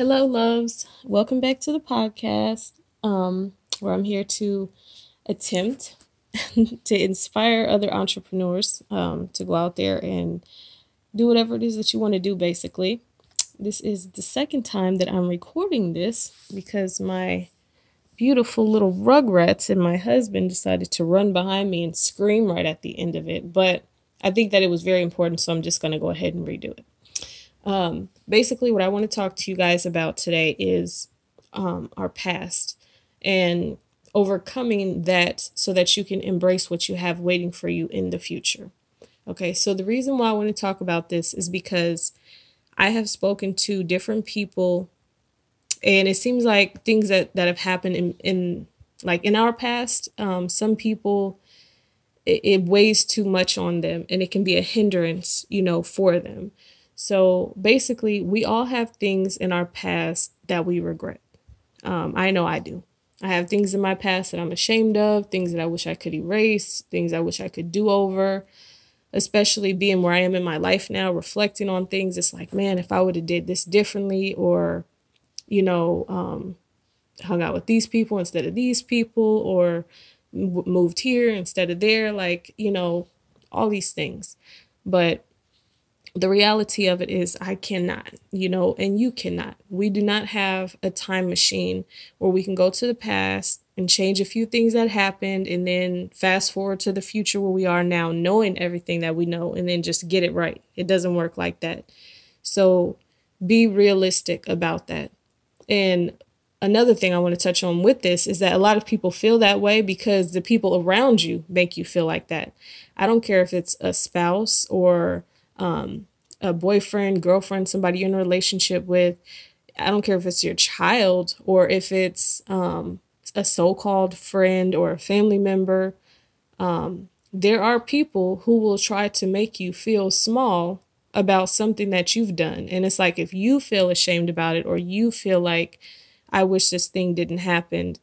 Hello, loves. Welcome back to the podcast, um, where I'm here to attempt to inspire other entrepreneurs um, to go out there and do whatever it is that you want to do, basically. This is the second time that I'm recording this because my beautiful little rugrats and my husband decided to run behind me and scream right at the end of it. But I think that it was very important, so I'm just going to go ahead and redo it. Um, basically, what I want to talk to you guys about today is um, our past and overcoming that so that you can embrace what you have waiting for you in the future. Okay, so the reason why I want to talk about this is because I have spoken to different people, and it seems like things that, that have happened in, in like in our past, um, some people it, it weighs too much on them and it can be a hindrance, you know, for them. So basically, we all have things in our past that we regret. Um, I know I do. I have things in my past that I'm ashamed of, things that I wish I could erase, things I wish I could do over. Especially being where I am in my life now, reflecting on things, it's like, man, if I would have did this differently, or, you know, um, hung out with these people instead of these people, or moved here instead of there, like, you know, all these things. But the reality of it is I cannot, you know, and you cannot. We do not have a time machine where we can go to the past and change a few things that happened and then fast forward to the future where we are now, knowing everything that we know and then just get it right. It doesn't work like that. So be realistic about that. And another thing I want to touch on with this is that a lot of people feel that way because the people around you make you feel like that. I don't care if it's a spouse or um, a boyfriend, girlfriend, somebody you're in a relationship with. I don't care if it's your child or if it's um, a so called friend or a family member. Um, there are people who will try to make you feel small about something that you've done. And it's like if you feel ashamed about it or you feel like, I wish this thing didn't happen,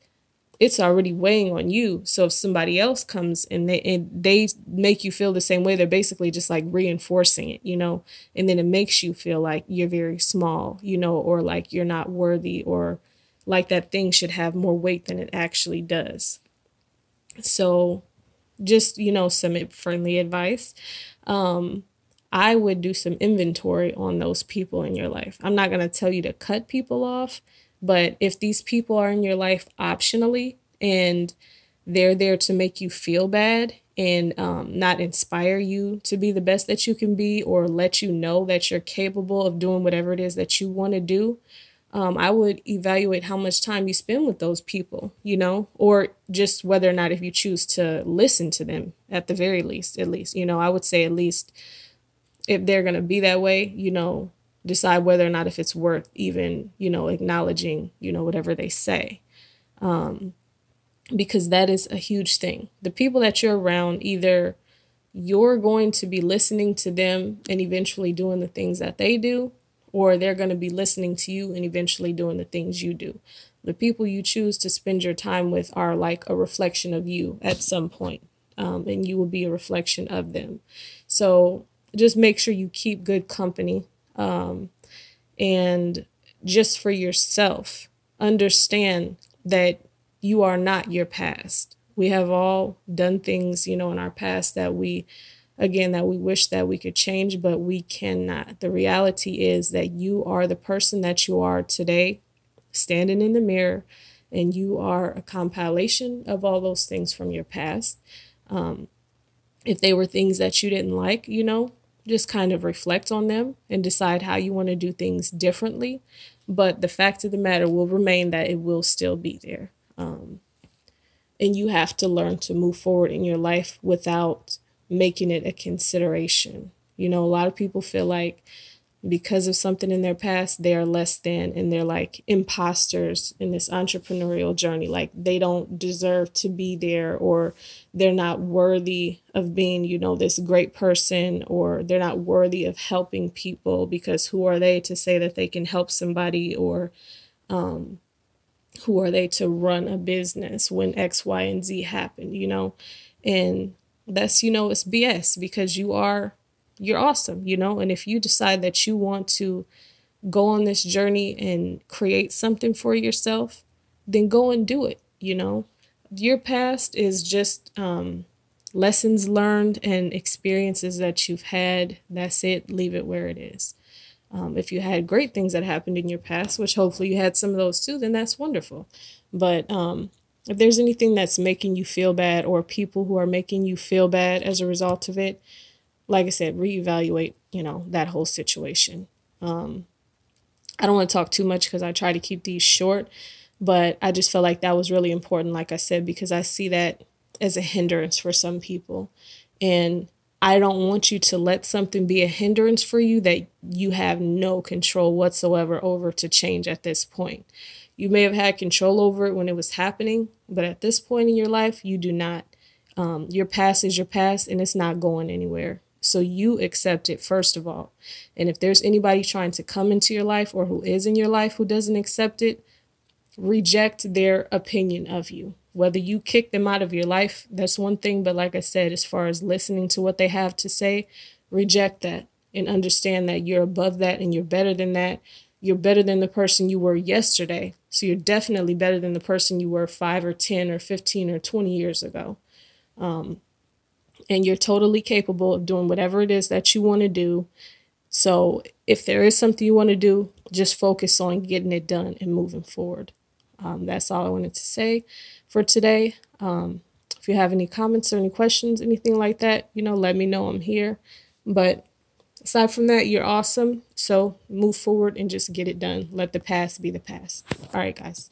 it's already weighing on you. So if somebody else comes and they and they make you feel the same way, they're basically just like reinforcing it, you know, and then it makes you feel like you're very small, you know, or like you're not worthy or like that thing should have more weight than it actually does. So just, you know, some friendly advice. Um, I would do some inventory on those people in your life. I'm not going to tell you to cut people off but if these people are in your life optionally and they're there to make you feel bad and um, not inspire you to be the best that you can be or let you know that you're capable of doing whatever it is that you want to do, um, I would evaluate how much time you spend with those people, you know, or just whether or not if you choose to listen to them at the very least, at least, you know, I would say at least if they're going to be that way, you know, decide whether or not if it's worth even you know acknowledging you know whatever they say. Um, because that is a huge thing. The people that you're around either you're going to be listening to them and eventually doing the things that they do or they're going to be listening to you and eventually doing the things you do. The people you choose to spend your time with are like a reflection of you at some point, um, and you will be a reflection of them. So just make sure you keep good company um, and just for yourself, understand that you are not your past. We have all done things, you know, in our past that we, again, that we wish that we could change, but we cannot. The reality is that you are the person that you are today, standing in the mirror, and you are a compilation of all those things from your past. Um, if they were things that you didn't like, you know, just kind of reflect on them and decide how you want to do things differently. But the fact of the matter will remain that it will still be there. Um, and you have to learn to move forward in your life without making it a consideration. You know, a lot of people feel like because of something in their past, they are less than and they're like imposters in this entrepreneurial journey. Like they don't deserve to be there or they're not worthy of being, you know, this great person or they're not worthy of helping people because who are they to say that they can help somebody or um, who are they to run a business when X, Y, and Z happen, you know? And that's, you know, it's BS because you are you're awesome, you know? And if you decide that you want to go on this journey and create something for yourself, then go and do it. You know, your past is just um, lessons learned and experiences that you've had. That's it. Leave it where it is. Um, if you had great things that happened in your past, which hopefully you had some of those too, then that's wonderful. But um, if there's anything that's making you feel bad or people who are making you feel bad as a result of it, like I said, reevaluate, you know, that whole situation. Um, I don't want to talk too much because I try to keep these short, but I just felt like that was really important, like I said, because I see that as a hindrance for some people. And I don't want you to let something be a hindrance for you that you have no control whatsoever over to change at this point. You may have had control over it when it was happening, but at this point in your life, you do not. Um, your past is your past and it's not going anywhere. So you accept it first of all. And if there's anybody trying to come into your life or who is in your life who doesn't accept it, reject their opinion of you. Whether you kick them out of your life, that's one thing. But like I said, as far as listening to what they have to say, reject that and understand that you're above that and you're better than that. You're better than the person you were yesterday. So you're definitely better than the person you were five or 10 or 15 or 20 years ago. Um, and you're totally capable of doing whatever it is that you want to do. So if there is something you want to do, just focus on getting it done and moving forward. Um, that's all I wanted to say for today. Um, if you have any comments or any questions, anything like that, you know, let me know. I'm here. But aside from that, you're awesome. So move forward and just get it done. Let the past be the past. All right, guys.